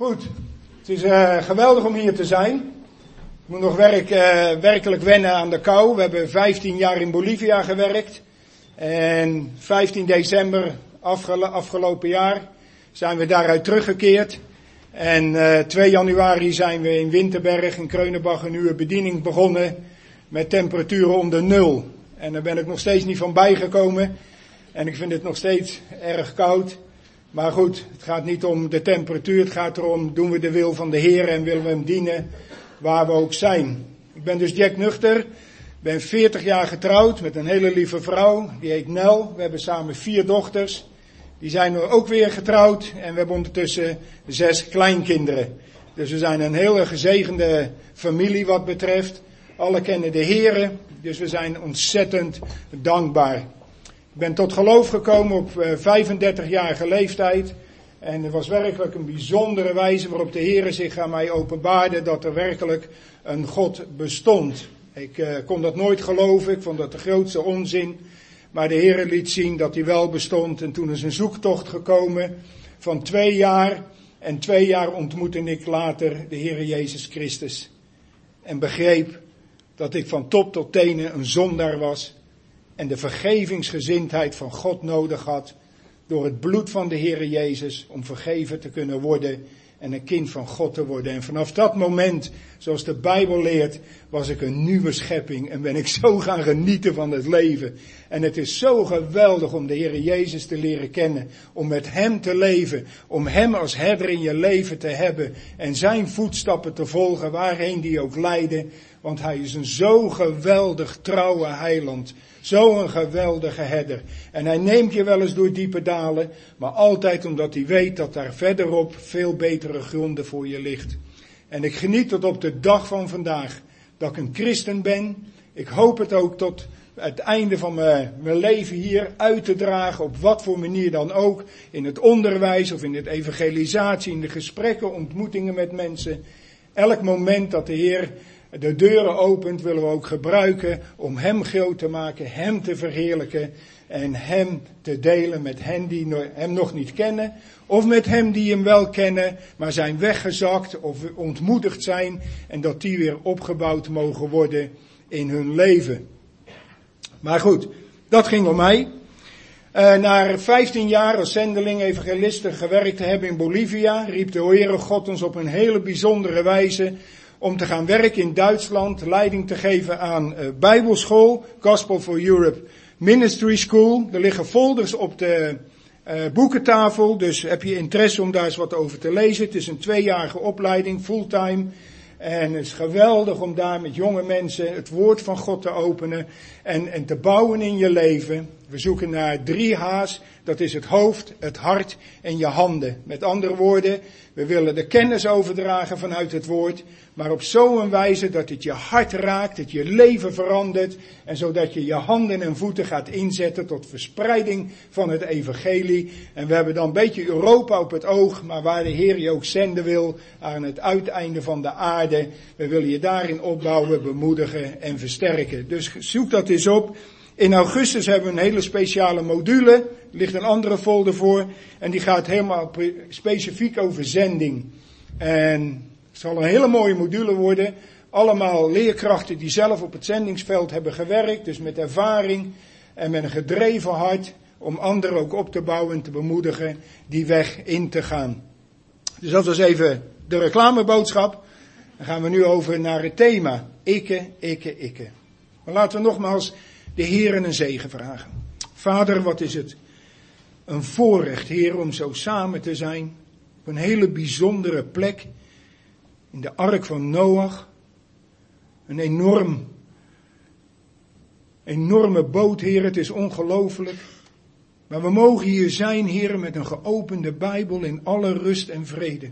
Goed, het is uh, geweldig om hier te zijn. Ik moet nog werk, uh, werkelijk wennen aan de kou. We hebben 15 jaar in Bolivia gewerkt. En 15 december afgelo afgelopen jaar zijn we daaruit teruggekeerd. En uh, 2 januari zijn we in Winterberg in Kreunenbach een nieuwe bediening begonnen. Met temperaturen onder nul. En daar ben ik nog steeds niet van bijgekomen. En ik vind het nog steeds erg koud. Maar goed, het gaat niet om de temperatuur, het gaat erom, doen we de wil van de Heer en willen we hem dienen waar we ook zijn. Ik ben dus Jack Nuchter, ben 40 jaar getrouwd met een hele lieve vrouw, die heet Nel. We hebben samen vier dochters, die zijn nu ook weer getrouwd en we hebben ondertussen zes kleinkinderen. Dus we zijn een hele gezegende familie wat betreft. Alle kennen de Heer, dus we zijn ontzettend dankbaar. Ik ben tot geloof gekomen op 35-jarige eh, leeftijd. En het was werkelijk een bijzondere wijze waarop de Heer zich aan mij openbaarde dat er werkelijk een God bestond. Ik uh, kon dat nooit geloven, ik vond dat de grootste onzin. Maar de Heer liet zien dat hij wel bestond. En toen is een zoektocht gekomen van twee jaar. En twee jaar ontmoette ik later de Heer Jezus Christus. En begreep dat ik van top tot tenen een zondaar was en de vergevingsgezindheid van God nodig had door het bloed van de Heere Jezus om vergeven te kunnen worden en een kind van God te worden. En vanaf dat moment, zoals de Bijbel leert, was ik een nieuwe schepping en ben ik zo gaan genieten van het leven. En het is zo geweldig om de Heere Jezus te leren kennen, om met Hem te leven, om Hem als herder in je leven te hebben en Zijn voetstappen te volgen waarheen die ook leiden. Want Hij is een zo geweldig trouwe heiland. Zo'n geweldige herder. En hij neemt je wel eens door diepe dalen, maar altijd omdat hij weet dat daar verderop veel betere gronden voor je ligt. En ik geniet tot op de dag van vandaag dat ik een christen ben. Ik hoop het ook tot het einde van mijn, mijn, leven hier uit te dragen, op wat voor manier dan ook, in het onderwijs of in het evangelisatie, in de gesprekken, ontmoetingen met mensen. Elk moment dat de Heer de deuren opent, willen we ook gebruiken om Hem groot te maken, Hem te verheerlijken en Hem te delen met hen die Hem nog niet kennen, of met Hem die Hem wel kennen, maar zijn weggezakt of ontmoedigd zijn en dat die weer opgebouwd mogen worden in hun leven. Maar goed, dat ging om mij. Uh, na 15 jaar als zendeling evangelisten gewerkt te hebben in Bolivia, riep de Heere God ons op een hele bijzondere wijze om te gaan werken in Duitsland, leiding te geven aan uh, Bijbelschool, Gospel for Europe Ministry School. Er liggen folders op de uh, boekentafel, dus heb je interesse om daar eens wat over te lezen. Het is een tweejarige opleiding, fulltime. En het is geweldig om daar met jonge mensen het woord van God te openen en, en te bouwen in je leven. We zoeken naar drie H's. Dat is het hoofd, het hart en je handen. Met andere woorden, we willen de kennis overdragen vanuit het woord, maar op zo'n wijze dat het je hart raakt, dat je leven verandert en zodat je je handen en voeten gaat inzetten tot verspreiding van het evangelie. En we hebben dan een beetje Europa op het oog, maar waar de Heer je ook zenden wil aan het uiteinde van de aarde, we willen je daarin opbouwen, bemoedigen en versterken. Dus zoek dat eens op. In augustus hebben we een hele speciale module. Er ligt een andere folder voor. En die gaat helemaal specifiek over zending. En het zal een hele mooie module worden. Allemaal leerkrachten die zelf op het zendingsveld hebben gewerkt. Dus met ervaring en met een gedreven hart. Om anderen ook op te bouwen en te bemoedigen die weg in te gaan. Dus dat was even de reclameboodschap. Dan gaan we nu over naar het thema. Ikke, ikke, ikke. Maar laten we nogmaals de Heer een zegen vragen. Vader, wat is het een voorrecht, Heer, om zo samen te zijn op een hele bijzondere plek in de ark van Noach. Een enorm, enorme boot, Heer, het is ongelooflijk. Maar we mogen hier zijn, Heer, met een geopende Bijbel in alle rust en vrede.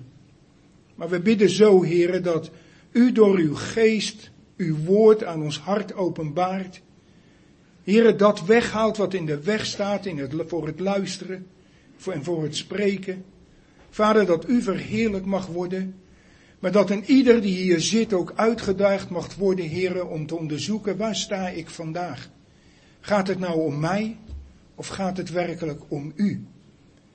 Maar we bidden zo, Heer, dat u door uw geest uw woord aan ons hart openbaart Heere, dat weghaalt wat in de weg staat in het, voor het luisteren en voor het spreken. Vader, dat u verheerlijk mag worden. Maar dat een ieder die hier zit ook uitgedaagd mag worden, heren, om te onderzoeken waar sta ik vandaag. Gaat het nou om mij of gaat het werkelijk om u?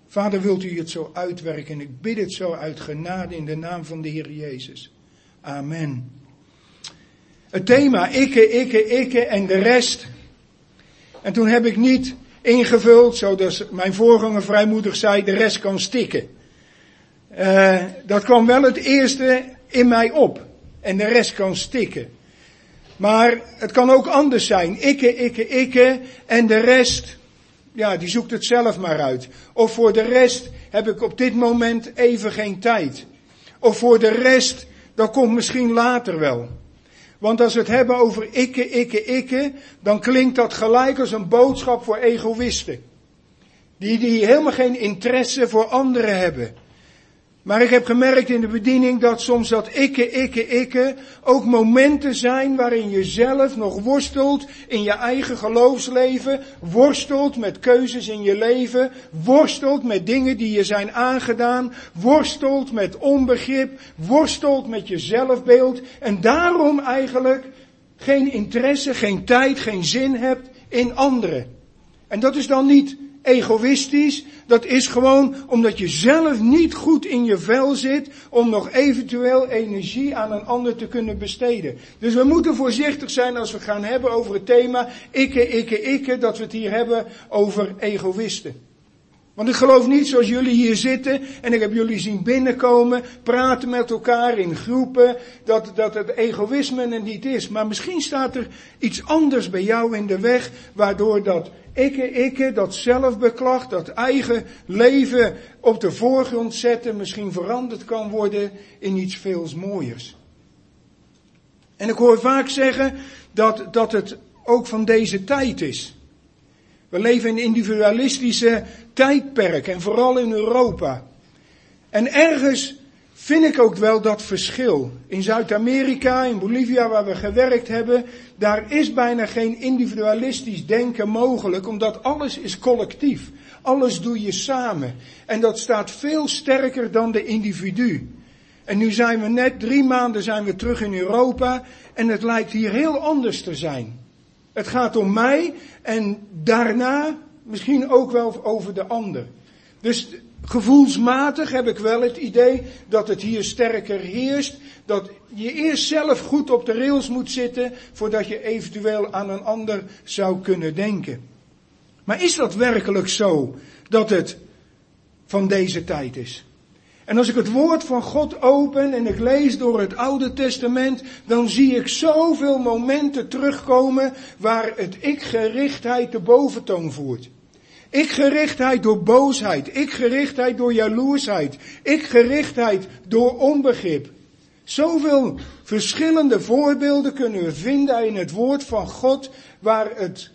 Vader, wilt u het zo uitwerken? En ik bid het zo uit genade in de naam van de Heer Jezus. Amen. Het thema ikke, ikke, ikke en de rest. En toen heb ik niet ingevuld, zoals mijn voorganger vrijmoedig zei, de rest kan stikken. Uh, dat kwam wel het eerste in mij op. En de rest kan stikken. Maar het kan ook anders zijn. Ikke, ikke, ikke. En de rest, ja, die zoekt het zelf maar uit. Of voor de rest heb ik op dit moment even geen tijd. Of voor de rest, dat komt misschien later wel. Want als we het hebben over ikke, ikke, ikke, dan klinkt dat gelijk als een boodschap voor egoïsten. Die, die helemaal geen interesse voor anderen hebben. Maar ik heb gemerkt in de bediening dat soms dat ikke, ikke, ikke ook momenten zijn waarin je zelf nog worstelt in je eigen geloofsleven, worstelt met keuzes in je leven, worstelt met dingen die je zijn aangedaan, worstelt met onbegrip, worstelt met je zelfbeeld en daarom eigenlijk geen interesse, geen tijd, geen zin hebt in anderen. En dat is dan niet egoïstisch. Dat is gewoon omdat je zelf niet goed in je vel zit om nog eventueel energie aan een ander te kunnen besteden. Dus we moeten voorzichtig zijn als we gaan hebben over het thema ikke, ikke, ikke, dat we het hier hebben over egoïsten. Want ik geloof niet zoals jullie hier zitten en ik heb jullie zien binnenkomen, praten met elkaar in groepen, dat, dat het egoïsme er niet is. Maar misschien staat er iets anders bij jou in de weg, waardoor dat ikke, ikke, dat zelfbeklag, dat eigen leven op de voorgrond zetten, misschien veranderd kan worden in iets veel mooiers. En ik hoor vaak zeggen dat, dat het ook van deze tijd is. We leven in individualistische tijdperk en vooral in Europa. En ergens vind ik ook wel dat verschil. In Zuid-Amerika, in Bolivia waar we gewerkt hebben, daar is bijna geen individualistisch denken mogelijk, omdat alles is collectief. Alles doe je samen. En dat staat veel sterker dan de individu. En nu zijn we net drie maanden zijn we terug in Europa en het lijkt hier heel anders te zijn. Het gaat om mij en daarna misschien ook wel over de ander. Dus gevoelsmatig heb ik wel het idee dat het hier sterker heerst. Dat je eerst zelf goed op de rails moet zitten voordat je eventueel aan een ander zou kunnen denken. Maar is dat werkelijk zo dat het van deze tijd is? En als ik het woord van God open en ik lees door het Oude Testament, dan zie ik zoveel momenten terugkomen waar het ik-gerichtheid de boventoon voert. Ik-gerichtheid door boosheid, ik-gerichtheid door jaloersheid, ik-gerichtheid door onbegrip. Zoveel verschillende voorbeelden kunnen we vinden in het woord van God waar het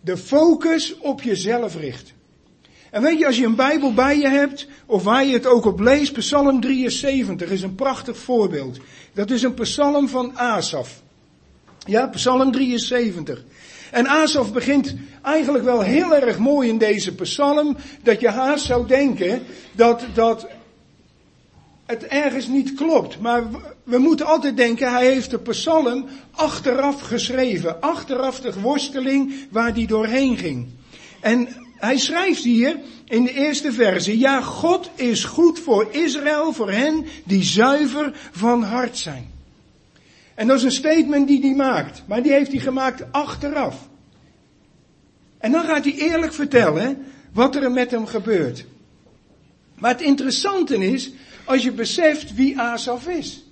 de focus op jezelf richt. En weet je, als je een Bijbel bij je hebt, of waar je het ook op leest, Psalm 73 is een prachtig voorbeeld. Dat is een psalm van Asaf. Ja, Psalm 73. En Asaf begint eigenlijk wel heel erg mooi in deze psalm, dat je haast zou denken dat, dat het ergens niet klopt. Maar we moeten altijd denken, hij heeft de psalm achteraf geschreven, achteraf de worsteling waar die doorheen ging. En hij schrijft hier in de eerste verse, ja, God is goed voor Israël, voor hen die zuiver van hart zijn. En dat is een statement die hij maakt, maar die heeft hij gemaakt achteraf. En dan gaat hij eerlijk vertellen wat er met hem gebeurt. Maar het interessante is, als je beseft wie Asaf is.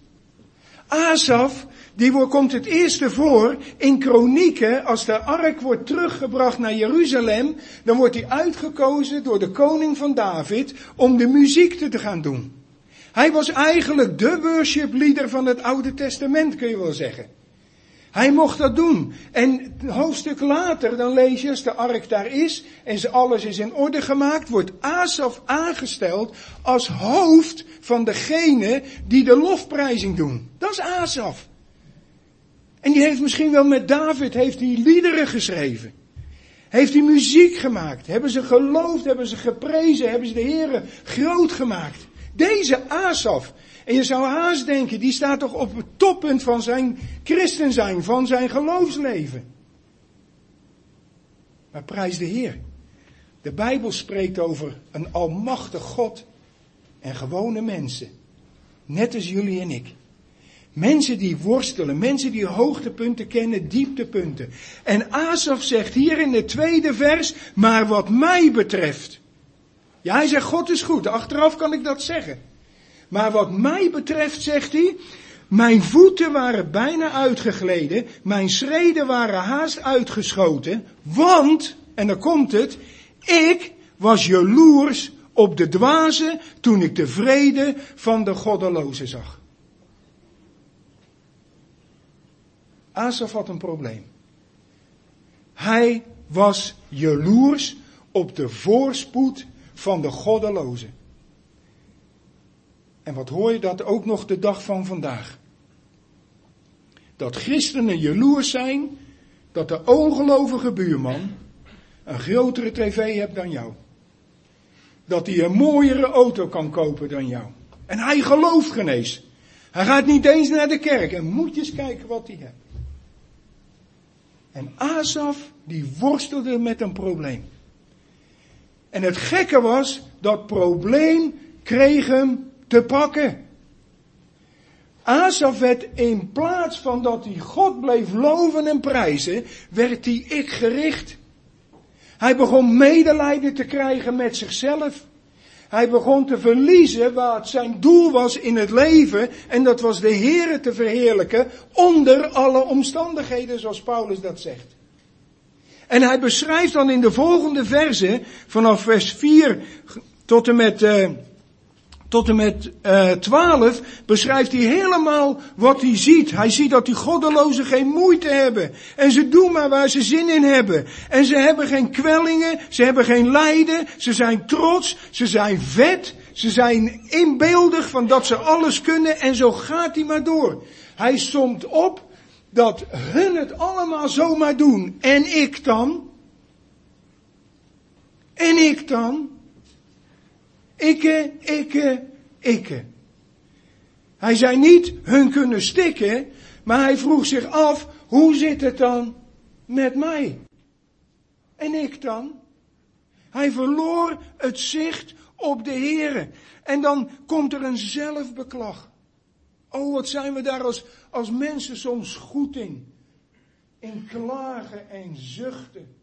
Asaf die komt het eerste voor in kronieken, als de ark wordt teruggebracht naar Jeruzalem, dan wordt hij uitgekozen door de koning van David om de muziek te gaan doen. Hij was eigenlijk de worship leader van het Oude Testament, kun je wel zeggen. Hij mocht dat doen. En een hoofdstuk later, dan lees je, als de ark daar is en alles is in orde gemaakt, wordt Asaf aangesteld als hoofd van degene die de lofprijzing doen. Dat Asaf. En die heeft misschien wel met David, heeft hij liederen geschreven. Heeft hij muziek gemaakt. Hebben ze geloofd, hebben ze geprezen, hebben ze de Heeren groot gemaakt. Deze Asaf. En je zou haast denken, die staat toch op het toppunt van zijn christen zijn, van zijn geloofsleven. Maar prijs de Heer. De Bijbel spreekt over een almachtig God en gewone mensen. Net als jullie en ik. Mensen die worstelen, mensen die hoogtepunten kennen, dieptepunten. En Asaf zegt hier in het tweede vers, maar wat mij betreft. Ja, hij zegt God is goed, achteraf kan ik dat zeggen. Maar wat mij betreft, zegt hij, mijn voeten waren bijna uitgegleden, mijn schreden waren haast uitgeschoten, want, en dan komt het, ik was jaloers op de dwaze toen ik de vrede van de goddeloze zag. Asaf had een probleem. Hij was jaloers op de voorspoed van de goddeloze. En wat hoor je dat ook nog de dag van vandaag? Dat christenen jaloers zijn dat de ongelovige buurman een grotere tv heeft dan jou. Dat hij een mooiere auto kan kopen dan jou. En hij gelooft genees. Hij gaat niet eens naar de kerk en moet eens kijken wat hij heeft. En Asaf, die worstelde met een probleem. En het gekke was, dat probleem kreeg hem te pakken. Asaf werd in plaats van dat hij God bleef loven en prijzen, werd hij ik gericht. Hij begon medelijden te krijgen met zichzelf. Hij begon te verliezen wat zijn doel was in het leven. En dat was de Heere te verheerlijken onder alle omstandigheden, zoals Paulus dat zegt. En hij beschrijft dan in de volgende verse, vanaf vers 4 tot en met, uh, tot en met uh, 12, beschrijft hij helemaal wat hij ziet. Hij ziet dat die goddelozen geen moeite hebben. En ze doen maar waar ze zin in hebben. En ze hebben geen kwellingen, ze hebben geen lijden, ze zijn trots, ze zijn vet, ze zijn inbeeldig van dat ze alles kunnen en zo gaat hij maar door. Hij somt op dat hun het allemaal zomaar doen. En ik dan? En ik dan? Ikke, ikke, ikke. Hij zei niet, hun kunnen stikken, maar hij vroeg zich af, hoe zit het dan met mij? En ik dan? Hij verloor het zicht op de Here. En dan komt er een zelfbeklag. Oh, wat zijn we daar als, als mensen soms goed in. In klagen en zuchten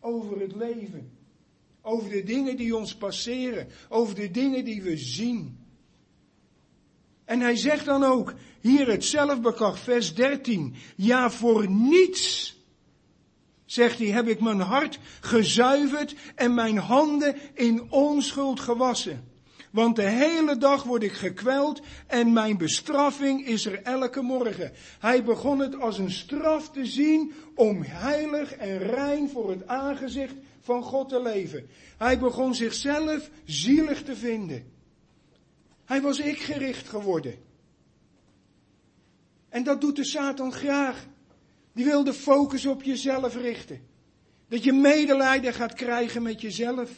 over het leven. Over de dingen die ons passeren. Over de dingen die we zien. En hij zegt dan ook, hier het zelfbeklag, vers 13. Ja, voor niets, zegt hij, heb ik mijn hart gezuiverd en mijn handen in onschuld gewassen. Want de hele dag word ik gekweld en mijn bestraffing is er elke morgen. Hij begon het als een straf te zien om heilig en rein voor het aangezicht van God te leven. Hij begon zichzelf zielig te vinden. Hij was ik gericht geworden. En dat doet de Satan graag. Die wil de focus op jezelf richten. Dat je medelijden gaat krijgen met jezelf.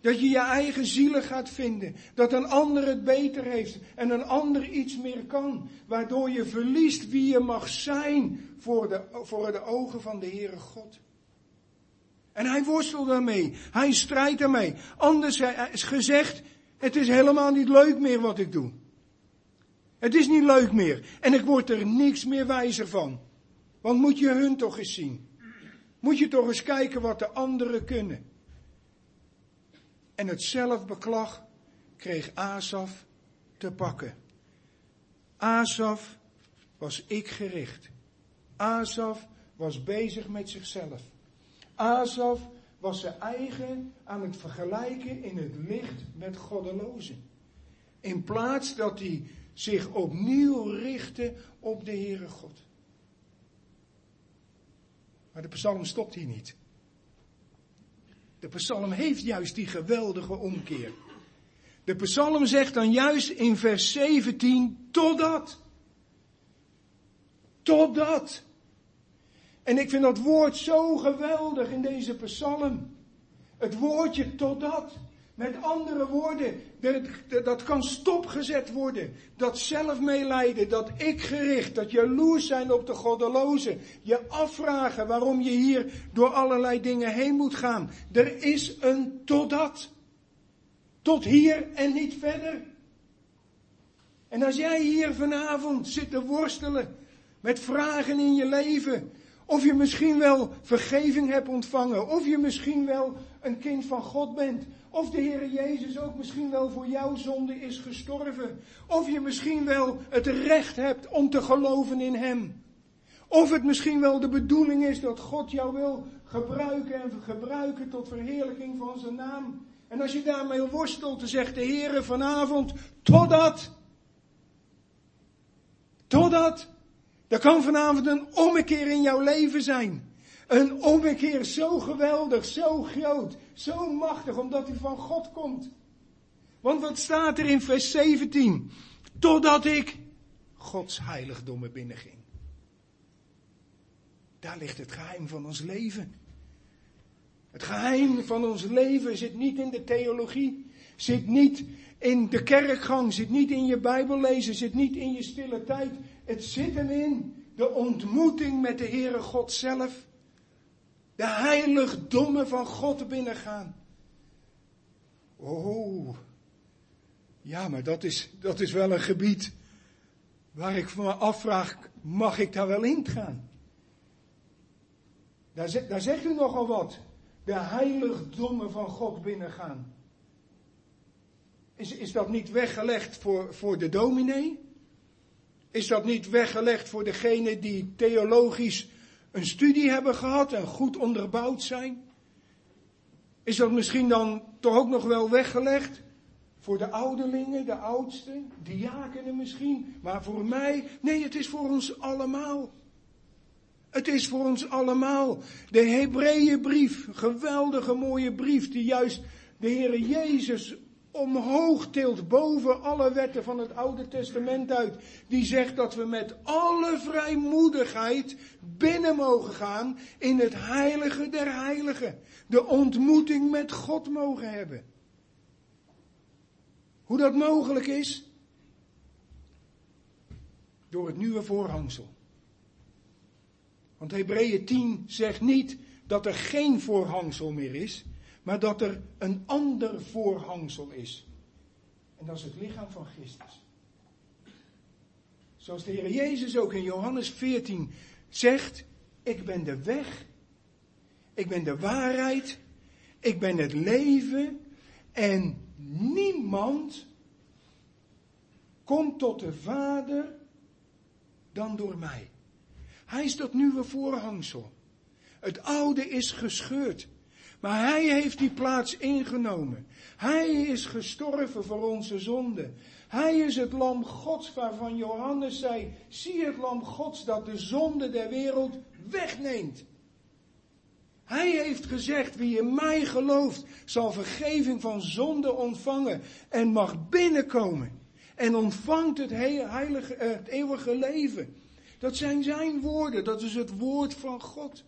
Dat je je eigen zielen gaat vinden. Dat een ander het beter heeft en een ander iets meer kan. Waardoor je verliest wie je mag zijn voor de, voor de ogen van de Heere God. En hij worstelt daarmee. Hij strijdt ermee. Anders is gezegd, het is helemaal niet leuk meer wat ik doe. Het is niet leuk meer. En ik word er niks meer wijzer van. Want moet je hun toch eens zien. Moet je toch eens kijken wat de anderen kunnen. En het zelfbeklag kreeg Asaf te pakken. Asaf was ik gericht. Asaf was bezig met zichzelf. Asaf was zijn eigen aan het vergelijken in het licht met goddelozen. In plaats dat hij zich opnieuw richtte op de Heere God. Maar de psalm stopt hier niet. De psalm heeft juist die geweldige omkeer. De psalm zegt dan juist in vers 17, totdat. Totdat. En ik vind dat woord zo geweldig in deze psalm. Het woordje totdat. Met andere woorden, dat kan stopgezet worden. Dat zelfmeelijden, dat ik gericht, dat jaloers zijn op de goddelozen. Je afvragen waarom je hier door allerlei dingen heen moet gaan. Er is een totdat. Tot hier en niet verder. En als jij hier vanavond zit te worstelen met vragen in je leven, of je misschien wel vergeving hebt ontvangen, of je misschien wel een kind van God bent, of de Heere Jezus ook misschien wel voor jouw zonde is gestorven. Of je misschien wel het recht hebt om te geloven in Hem. Of het misschien wel de bedoeling is dat God jou wil gebruiken en gebruiken tot verheerlijking van zijn naam. En als je daarmee worstelt, dan zegt de Heere vanavond, totdat. Totdat. Er kan vanavond een ommekeer in jouw leven zijn. Een ommekeer zo geweldig, zo groot, zo machtig, omdat hij van God komt. Want wat staat er in vers 17? Totdat ik Gods heiligdommen binnenging. Daar ligt het geheim van ons leven. Het geheim van ons leven zit niet in de theologie, zit niet in de kerkgang, zit niet in je Bijbel lezen, zit niet in je stille tijd. Het zit hem in de ontmoeting met de Heere God zelf de heiligdommen van God binnengaan. Oh, ja, maar dat is, dat is wel een gebied waar ik me afvraag, mag ik daar wel in gaan? Daar, daar zegt u nogal wat. De heiligdommen van God binnengaan. Is, is dat niet weggelegd voor, voor de dominee? Is dat niet weggelegd voor degene die theologisch een studie hebben gehad en goed onderbouwd zijn? Is dat misschien dan toch ook nog wel weggelegd? Voor de ouderlingen, de oudsten, diakenen misschien. Maar voor mij, nee, het is voor ons allemaal. Het is voor ons allemaal. De Hebreeënbrief, geweldige mooie brief, die juist de Heer Jezus omhoog tilt boven alle wetten van het Oude Testament uit. Die zegt dat we met alle vrijmoedigheid binnen mogen gaan in het heilige der heiligen. De ontmoeting met God mogen hebben. Hoe dat mogelijk is? Door het nieuwe voorhangsel. Want Hebreeën 10 zegt niet dat er geen voorhangsel meer is maar dat er een ander voorhangsel is. En dat is het lichaam van Christus. Zoals de Heer Jezus ook in Johannes 14 zegt, ik ben de weg, ik ben de waarheid, ik ben het leven en niemand komt tot de Vader dan door mij. Hij is dat nieuwe voorhangsel. Het oude is gescheurd. Maar hij heeft die plaats ingenomen. Hij is gestorven voor onze zonde. Hij is het lam Gods waarvan Johannes zei, zie het lam Gods dat de zonde der wereld wegneemt. Hij heeft gezegd, wie in mij gelooft, zal vergeving van zonde ontvangen en mag binnenkomen. En ontvangt het, heilige, eh, het eeuwige leven. Dat zijn zijn woorden, dat is het woord van God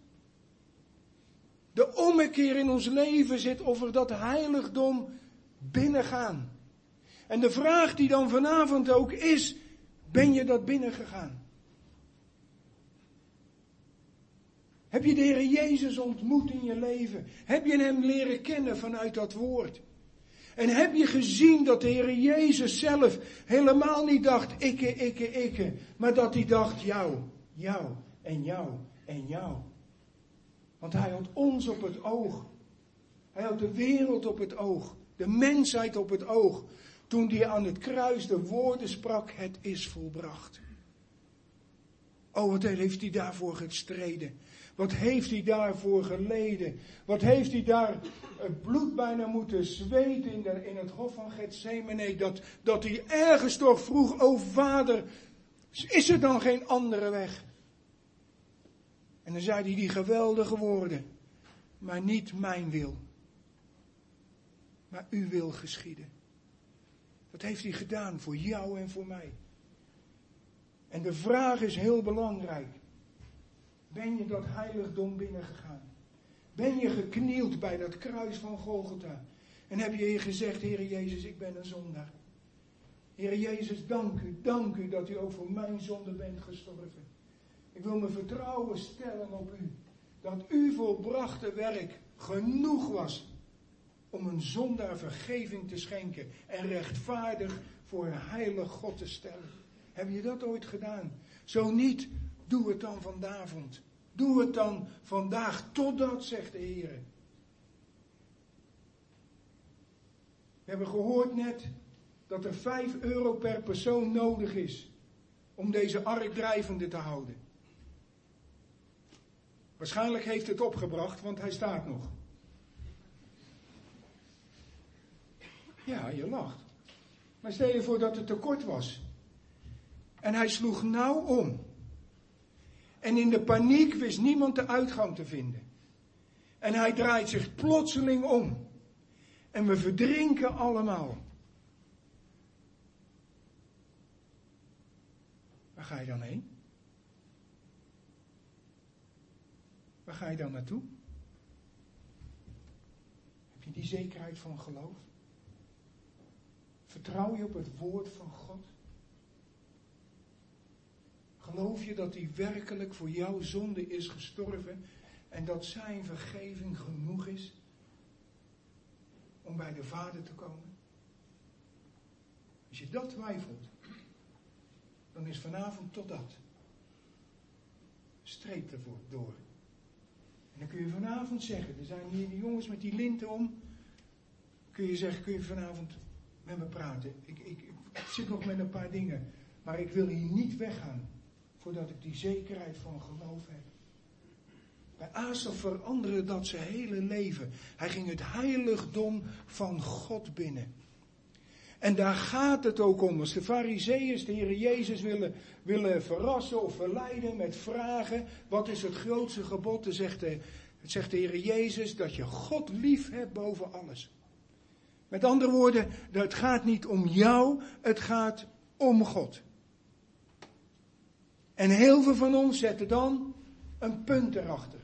de ommekeer in ons leven zit of we dat heiligdom binnengaan. En de vraag die dan vanavond ook is, ben je dat binnengegaan? Heb je de Heer Jezus ontmoet in je leven? Heb je Hem leren kennen vanuit dat woord? En heb je gezien dat de Heer Jezus zelf helemaal niet dacht, ikke, ikke, ikke, maar dat hij dacht, jou, jou en jou en jou. Want hij had ons op het oog. Hij had de wereld op het oog. De mensheid op het oog. Toen hij aan het kruis de woorden sprak, het is volbracht. Oh, wat heeft hij daarvoor gestreden. Wat heeft hij daarvoor geleden. Wat heeft hij daar het bloed bijna moeten zweten in, in het hof van Gethsemane. Dat, dat hij ergens toch vroeg, oh vader, is er dan geen andere weg? En dan zei hij die geweldige woorden. Maar niet mijn wil. Maar uw wil geschieden. Dat heeft hij gedaan voor jou en voor mij. En de vraag is heel belangrijk. Ben je dat heiligdom binnengegaan? Ben je geknield bij dat kruis van Golgotha? En heb je gezegd, Heer Jezus, ik ben een zondaar. Heer Jezus, dank u, dank u dat u ook voor mijn zonde bent gestorven. Ik wil mijn vertrouwen stellen op u. Dat uw volbrachte werk genoeg was om een zondaar vergeving te schenken en rechtvaardig voor een heilig God te stellen. Heb je dat ooit gedaan? Zo niet, doe het dan vanavond. Doe het dan vandaag, totdat, zegt de Heer. We hebben gehoord net dat er 5 euro per persoon nodig is om deze ark drijvende te houden. Waarschijnlijk heeft het opgebracht, want hij staat nog. Ja, je lacht. Maar stel je voor dat het tekort was. En hij sloeg nauw om. En in de paniek wist niemand de uitgang te vinden. En hij draait zich plotseling om. En we verdrinken allemaal. Waar ga je dan heen? Ga je dan naartoe? Heb je die zekerheid van geloof? Vertrouw je op het woord van God? Geloof je dat hij werkelijk voor jouw zonde is gestorven en dat zijn vergeving genoeg is om bij de Vader te komen? Als je dat twijfelt, dan is vanavond tot dat. Streep ervoor door. Dan kun je vanavond zeggen, er zijn hier die jongens met die linten om. Kun je zeggen, kun je vanavond met me praten. Ik, ik, ik zit nog met een paar dingen, maar ik wil hier niet weggaan voordat ik die zekerheid van geloof heb. Bij Asaf veranderde dat zijn hele leven. Hij ging het heiligdom van God binnen. En daar gaat het ook om. Als de fariseeërs de Heer Jezus willen, willen verrassen of verleiden met vragen. Wat is het grootste gebod? Dan zegt de, zegt de Heer Jezus dat je God lief hebt boven alles. Met andere woorden, het gaat niet om jou, het gaat om God. En heel veel van ons zetten dan een punt erachter.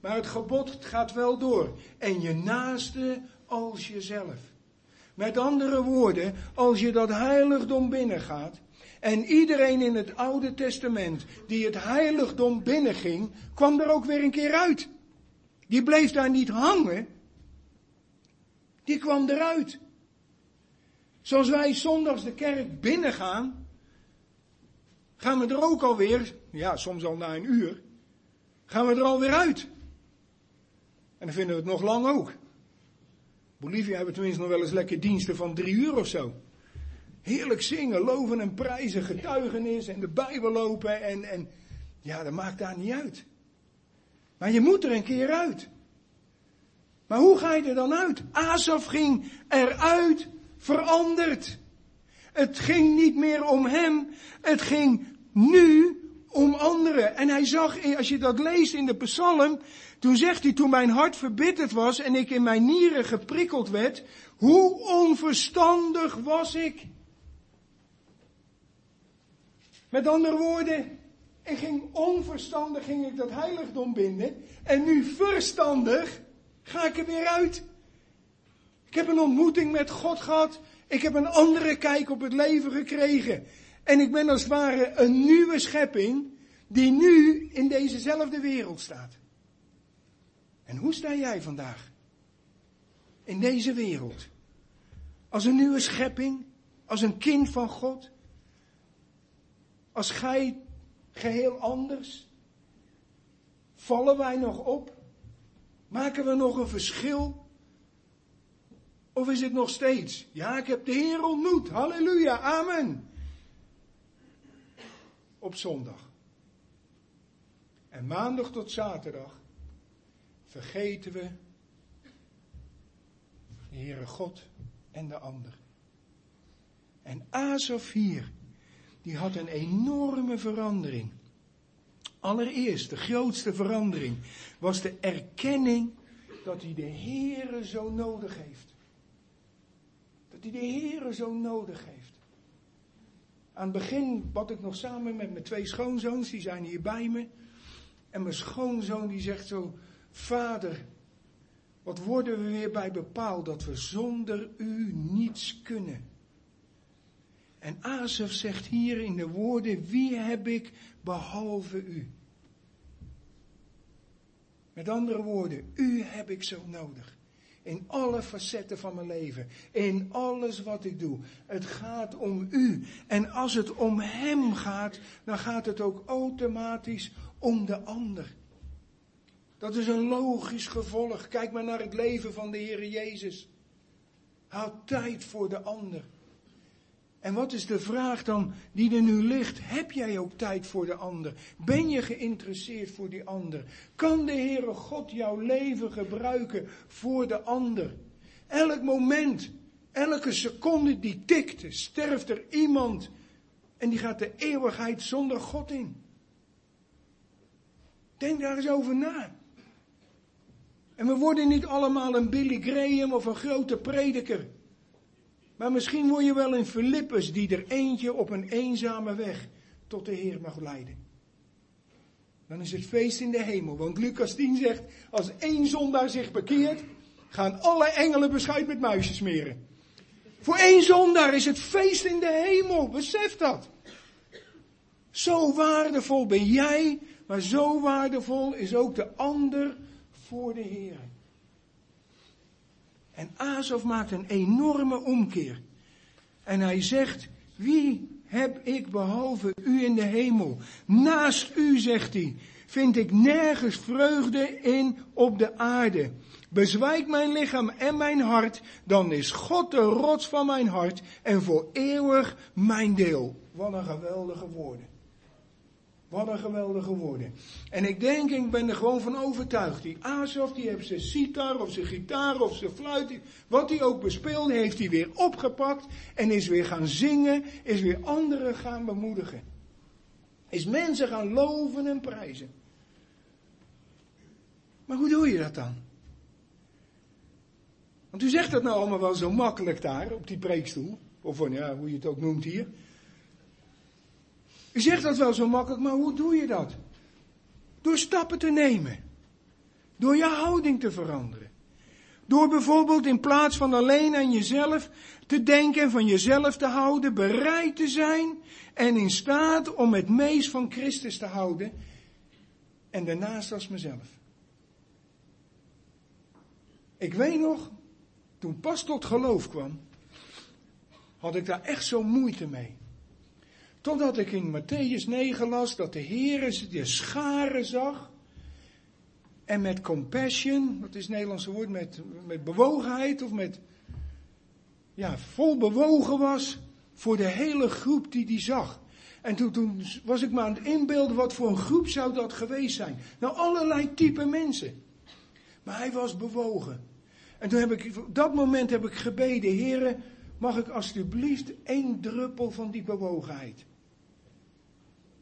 Maar het gebod gaat wel door. En je naaste als jezelf. Met andere woorden, als je dat heiligdom binnengaat. En iedereen in het Oude Testament die het heiligdom binnenging, kwam er ook weer een keer uit. Die bleef daar niet hangen. Die kwam eruit. Zoals wij zondags de kerk binnengaan, gaan we er ook alweer, ja, soms al na een uur, gaan we er alweer uit. En dan vinden we het nog lang ook. Bolivia hebben tenminste nog wel eens lekker diensten van drie uur of zo. Heerlijk zingen, loven en prijzen, getuigenis en de Bijbel lopen en, en ja, dat maakt daar niet uit. Maar je moet er een keer uit. Maar hoe ga je er dan uit? Asaf ging eruit veranderd. Het ging niet meer om hem, het ging nu om anderen. En hij zag, als je dat leest in de psalm, toen zegt hij, toen mijn hart verbitterd was en ik in mijn nieren geprikkeld werd, hoe onverstandig was ik. Met andere woorden, ik ging onverstandig, ging ik dat heiligdom binden. En nu verstandig ga ik er weer uit. Ik heb een ontmoeting met God gehad. Ik heb een andere kijk op het leven gekregen. En ik ben als het ware een nieuwe schepping die nu in dezezelfde wereld staat. En hoe sta jij vandaag? In deze wereld. Als een nieuwe schepping, als een kind van God. Als gij geheel anders. Vallen wij nog op? Maken we nog een verschil? Of is het nog steeds? Ja, ik heb de Heer ontmoet. Halleluja, amen. Op zondag. En maandag tot zaterdag vergeten we de Heere God en de ander. En Asaf hier, die had een enorme verandering. Allereerst, de grootste verandering, was de erkenning dat hij de Heere zo nodig heeft. Dat hij de Heere zo nodig heeft. Aan het begin bad ik nog samen met mijn twee schoonzoons, die zijn hier bij me. En mijn schoonzoon die zegt zo, vader, wat worden we weer bij bepaald dat we zonder u niets kunnen. En Azef zegt hier in de woorden, wie heb ik behalve u? Met andere woorden, u heb ik zo nodig. In alle facetten van mijn leven. In alles wat ik doe. Het gaat om u. En als het om hem gaat, dan gaat het ook automatisch om de ander. Dat is een logisch gevolg. Kijk maar naar het leven van de Heer Jezus. Houd tijd voor de ander. En wat is de vraag dan die er nu ligt? Heb jij ook tijd voor de ander? Ben je geïnteresseerd voor die ander? Kan de Heere God jouw leven gebruiken voor de ander? Elk moment, elke seconde die tikt, sterft er iemand en die gaat de eeuwigheid zonder God in. Denk daar eens over na. En we worden niet allemaal een Billy Graham of een grote prediker. Maar misschien word je wel een Filippus die er eentje op een eenzame weg tot de Heer mag leiden. Dan is het feest in de hemel. Want Lucas 10 zegt, als één zondaar zich bekeert, gaan alle engelen bescheid met muisjes smeren. Voor één zondaar is het feest in de hemel. Besef dat. Zo waardevol ben jij, maar zo waardevol is ook de ander voor de Heer. En Azov maakt een enorme omkeer. En hij zegt, wie heb ik behalve u in de hemel? Naast u, zegt hij, vind ik nergens vreugde in op de aarde. Bezwijk mijn lichaam en mijn hart, dan is God de rots van mijn hart en voor eeuwig mijn deel. Wat een geweldige woorden. Wat een geweldige woorden. En ik denk, ik ben er gewoon van overtuigd. Die Azov, die heeft zijn sitar of zijn gitaar of zijn fluit, wat hij ook bespeelde, heeft hij weer opgepakt en is weer gaan zingen, is weer anderen gaan bemoedigen. Is mensen gaan loven en prijzen. Maar hoe doe je dat dan? Want u zegt dat nou allemaal wel zo makkelijk daar, op die preekstoel. Of van, ja, hoe je het ook noemt hier. U zegt dat wel zo makkelijk, maar hoe doe je dat? Door stappen te nemen. Door je houding te veranderen. Door bijvoorbeeld in plaats van alleen aan jezelf te denken en van jezelf te houden, bereid te zijn en in staat om het meest van Christus te houden en daarnaast als mezelf. Ik weet nog, toen pas tot geloof kwam, had ik daar echt zo moeite mee. Totdat ik in Matthäus 9 las dat de Heer de scharen zag. En met compassion, wat is het Nederlandse woord, met, met bewogenheid of met, ja, vol bewogen was voor de hele groep die die zag. En toen, toen was ik me aan het inbeelden, wat voor een groep zou dat geweest zijn? Nou, allerlei type mensen. Maar hij was bewogen. En toen heb ik, op dat moment heb ik gebeden, heren, mag ik alsjeblieft één druppel van die bewogenheid?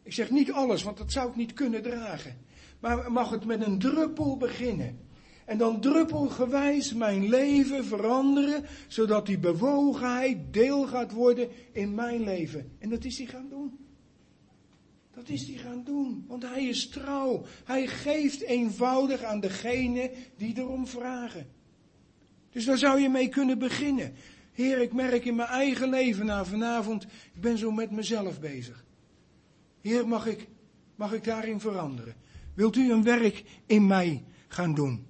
Ik zeg niet alles, want dat zou ik niet kunnen dragen. Maar mag het met een druppel beginnen. En dan druppelgewijs mijn leven veranderen, zodat die bewogenheid deel gaat worden in mijn leven. En dat is hij gaan doen. Dat is hij gaan doen, want hij is trouw. Hij geeft eenvoudig aan degene die erom vragen. Dus daar zou je mee kunnen beginnen. Heer, ik merk in mijn eigen leven na vanavond, ik ben zo met mezelf bezig. Heer, mag ik, mag ik daarin veranderen? Wilt u een werk in mij gaan doen?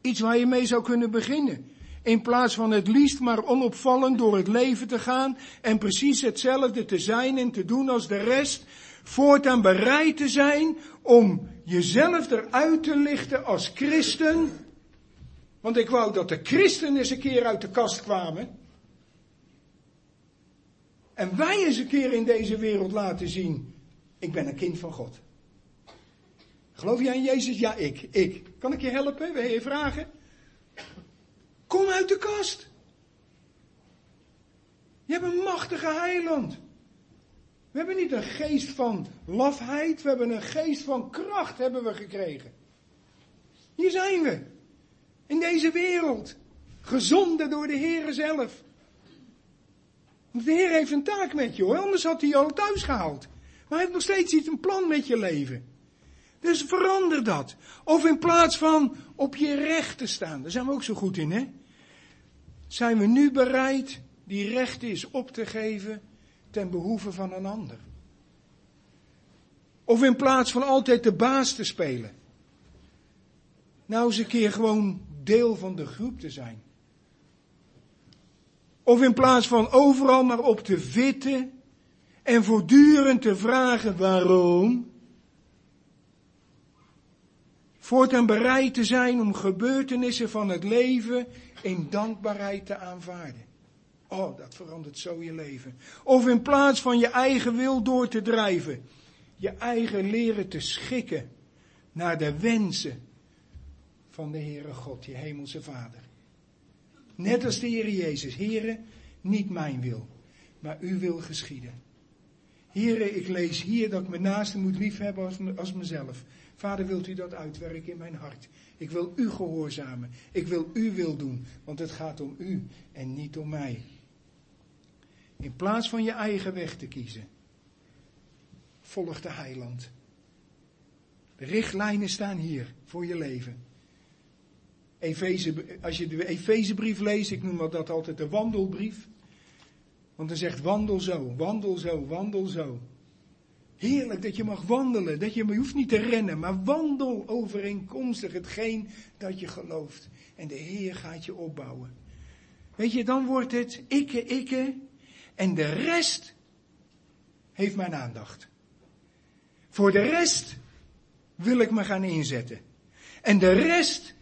Iets waar je mee zou kunnen beginnen. In plaats van het liefst maar onopvallend door het leven te gaan en precies hetzelfde te zijn en te doen als de rest, voortaan bereid te zijn om jezelf eruit te lichten als christen. Want ik wou dat de christenen eens een keer uit de kast kwamen. En wij eens een keer in deze wereld laten zien, ik ben een kind van God. Geloof jij in Jezus? Ja, ik. Ik. Kan ik je helpen? Wil je vragen? Kom uit de kast. Je hebt een machtige heiland. We hebben niet een geest van lafheid, we hebben een geest van kracht hebben we gekregen. Hier zijn we. In deze wereld. Gezonden door de Heere zelf. De Heer heeft een taak met je hoor, anders had hij je al thuis gehaald. Maar hij heeft nog steeds iets, een plan met je leven. Dus verander dat. Of in plaats van op je recht te staan, daar zijn we ook zo goed in, hè? Zijn we nu bereid die recht is op te geven ten behoeve van een ander? Of in plaats van altijd de baas te spelen, nou eens een keer gewoon deel van de groep te zijn. Of in plaats van overal maar op te vitten en voortdurend te vragen waarom, voortaan bereid te zijn om gebeurtenissen van het leven in dankbaarheid te aanvaarden. Oh, dat verandert zo je leven. Of in plaats van je eigen wil door te drijven, je eigen leren te schikken naar de wensen van de Heere God, je hemelse Vader. Net als de Heer Jezus. Heere, niet mijn wil, maar uw wil geschieden. Heere, ik lees hier dat ik mijn naaste moet liefhebben als, als mezelf. Vader, wilt u dat uitwerken in mijn hart? Ik wil u gehoorzamen. Ik wil u wil doen, want het gaat om u en niet om mij. In plaats van je eigen weg te kiezen, volg de heiland. De richtlijnen staan hier voor je leven. Efeze, als je de Efezebrief leest, ik noem dat altijd de wandelbrief. Want dan zegt wandel zo, wandel zo, wandel zo. Heerlijk dat je mag wandelen, dat je, je hoeft niet te rennen, maar wandel overeenkomstig hetgeen dat je gelooft. En de Heer gaat je opbouwen. Weet je, dan wordt het ikke, ikke. En de rest heeft mijn aandacht. Voor de rest wil ik me gaan inzetten. En de rest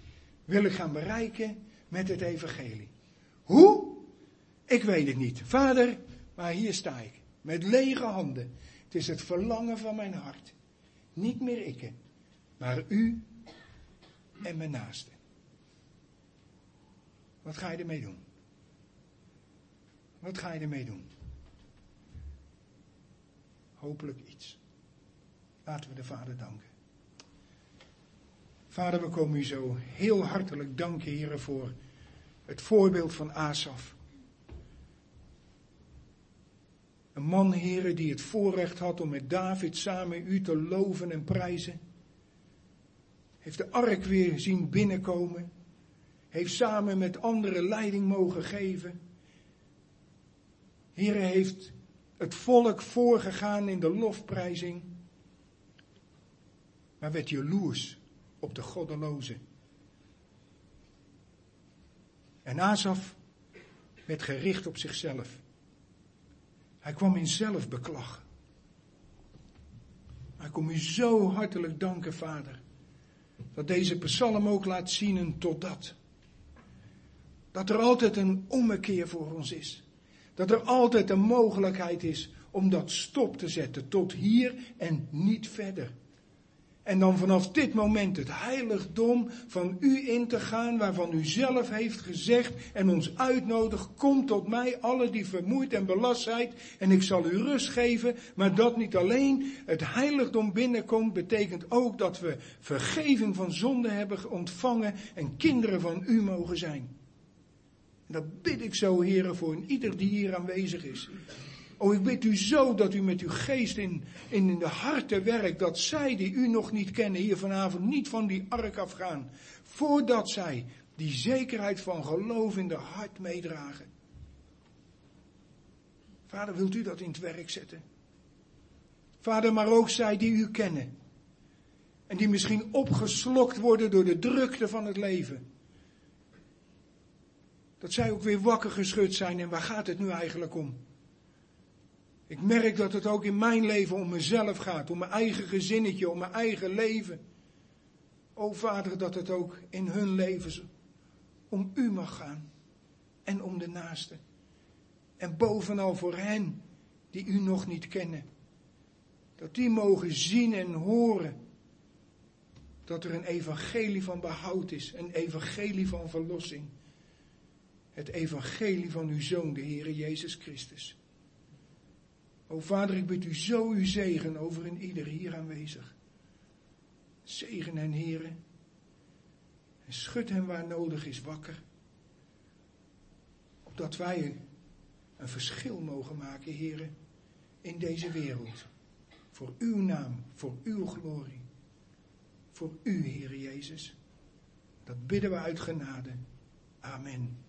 wil ik gaan bereiken met het evangelie. Hoe? Ik weet het niet. Vader, maar hier sta ik. Met lege handen. Het is het verlangen van mijn hart. Niet meer ik, maar u en mijn naaste. Wat ga je ermee doen? Wat ga je ermee doen? Hopelijk iets. Laten we de Vader danken. Vader, we komen u zo heel hartelijk danken, heren, voor het voorbeeld van Asaf. Een man, heren, die het voorrecht had om met David samen u te loven en prijzen. Heeft de ark weer zien binnenkomen. Heeft samen met anderen leiding mogen geven. Heren heeft het volk voorgegaan in de lofprijzing. Maar werd jaloers op de goddeloze. En Asaf werd gericht op zichzelf. Hij kwam in zelfbeklag. Hij kom u zo hartelijk danken, Vader, dat deze psalm ook laat zien tot dat. Dat er altijd een ommekeer voor ons is. Dat er altijd een mogelijkheid is om dat stop te zetten tot hier en niet verder. En dan vanaf dit moment het heiligdom van u in te gaan, waarvan u zelf heeft gezegd en ons uitnodigt, kom tot mij, alle die vermoeid en belast en ik zal u rust geven. Maar dat niet alleen het heiligdom binnenkomt, betekent ook dat we vergeving van zonde hebben ontvangen en kinderen van u mogen zijn. En dat bid ik zo, heren, voor ieder die hier aanwezig is. Oh, ik bid u zo dat u met uw geest in, in de harten werkt, dat zij die u nog niet kennen hier vanavond niet van die ark afgaan, voordat zij die zekerheid van geloof in de hart meedragen. Vader, wilt u dat in het werk zetten? Vader, maar ook zij die u kennen. En die misschien opgeslokt worden door de drukte van het leven. Dat zij ook weer wakker geschud zijn en waar gaat het nu eigenlijk om? Ik merk dat het ook in mijn leven om mezelf gaat, om mijn eigen gezinnetje, om mijn eigen leven. O Vader, dat het ook in hun leven om U mag gaan en om de naaste. En bovenal voor hen die U nog niet kennen. Dat die mogen zien en horen dat er een evangelie van behoud is, een evangelie van verlossing. Het evangelie van uw Zoon, de Heere Jezus Christus. O Vader, ik bid u zo uw zegen over een ieder hier aanwezig. Zegen hen, heren. En schud hen waar nodig is wakker. Opdat wij een verschil mogen maken, heren, in deze wereld. Voor uw naam, voor uw glorie. voor u, Heer Jezus. Dat bidden we uit genade. Amen.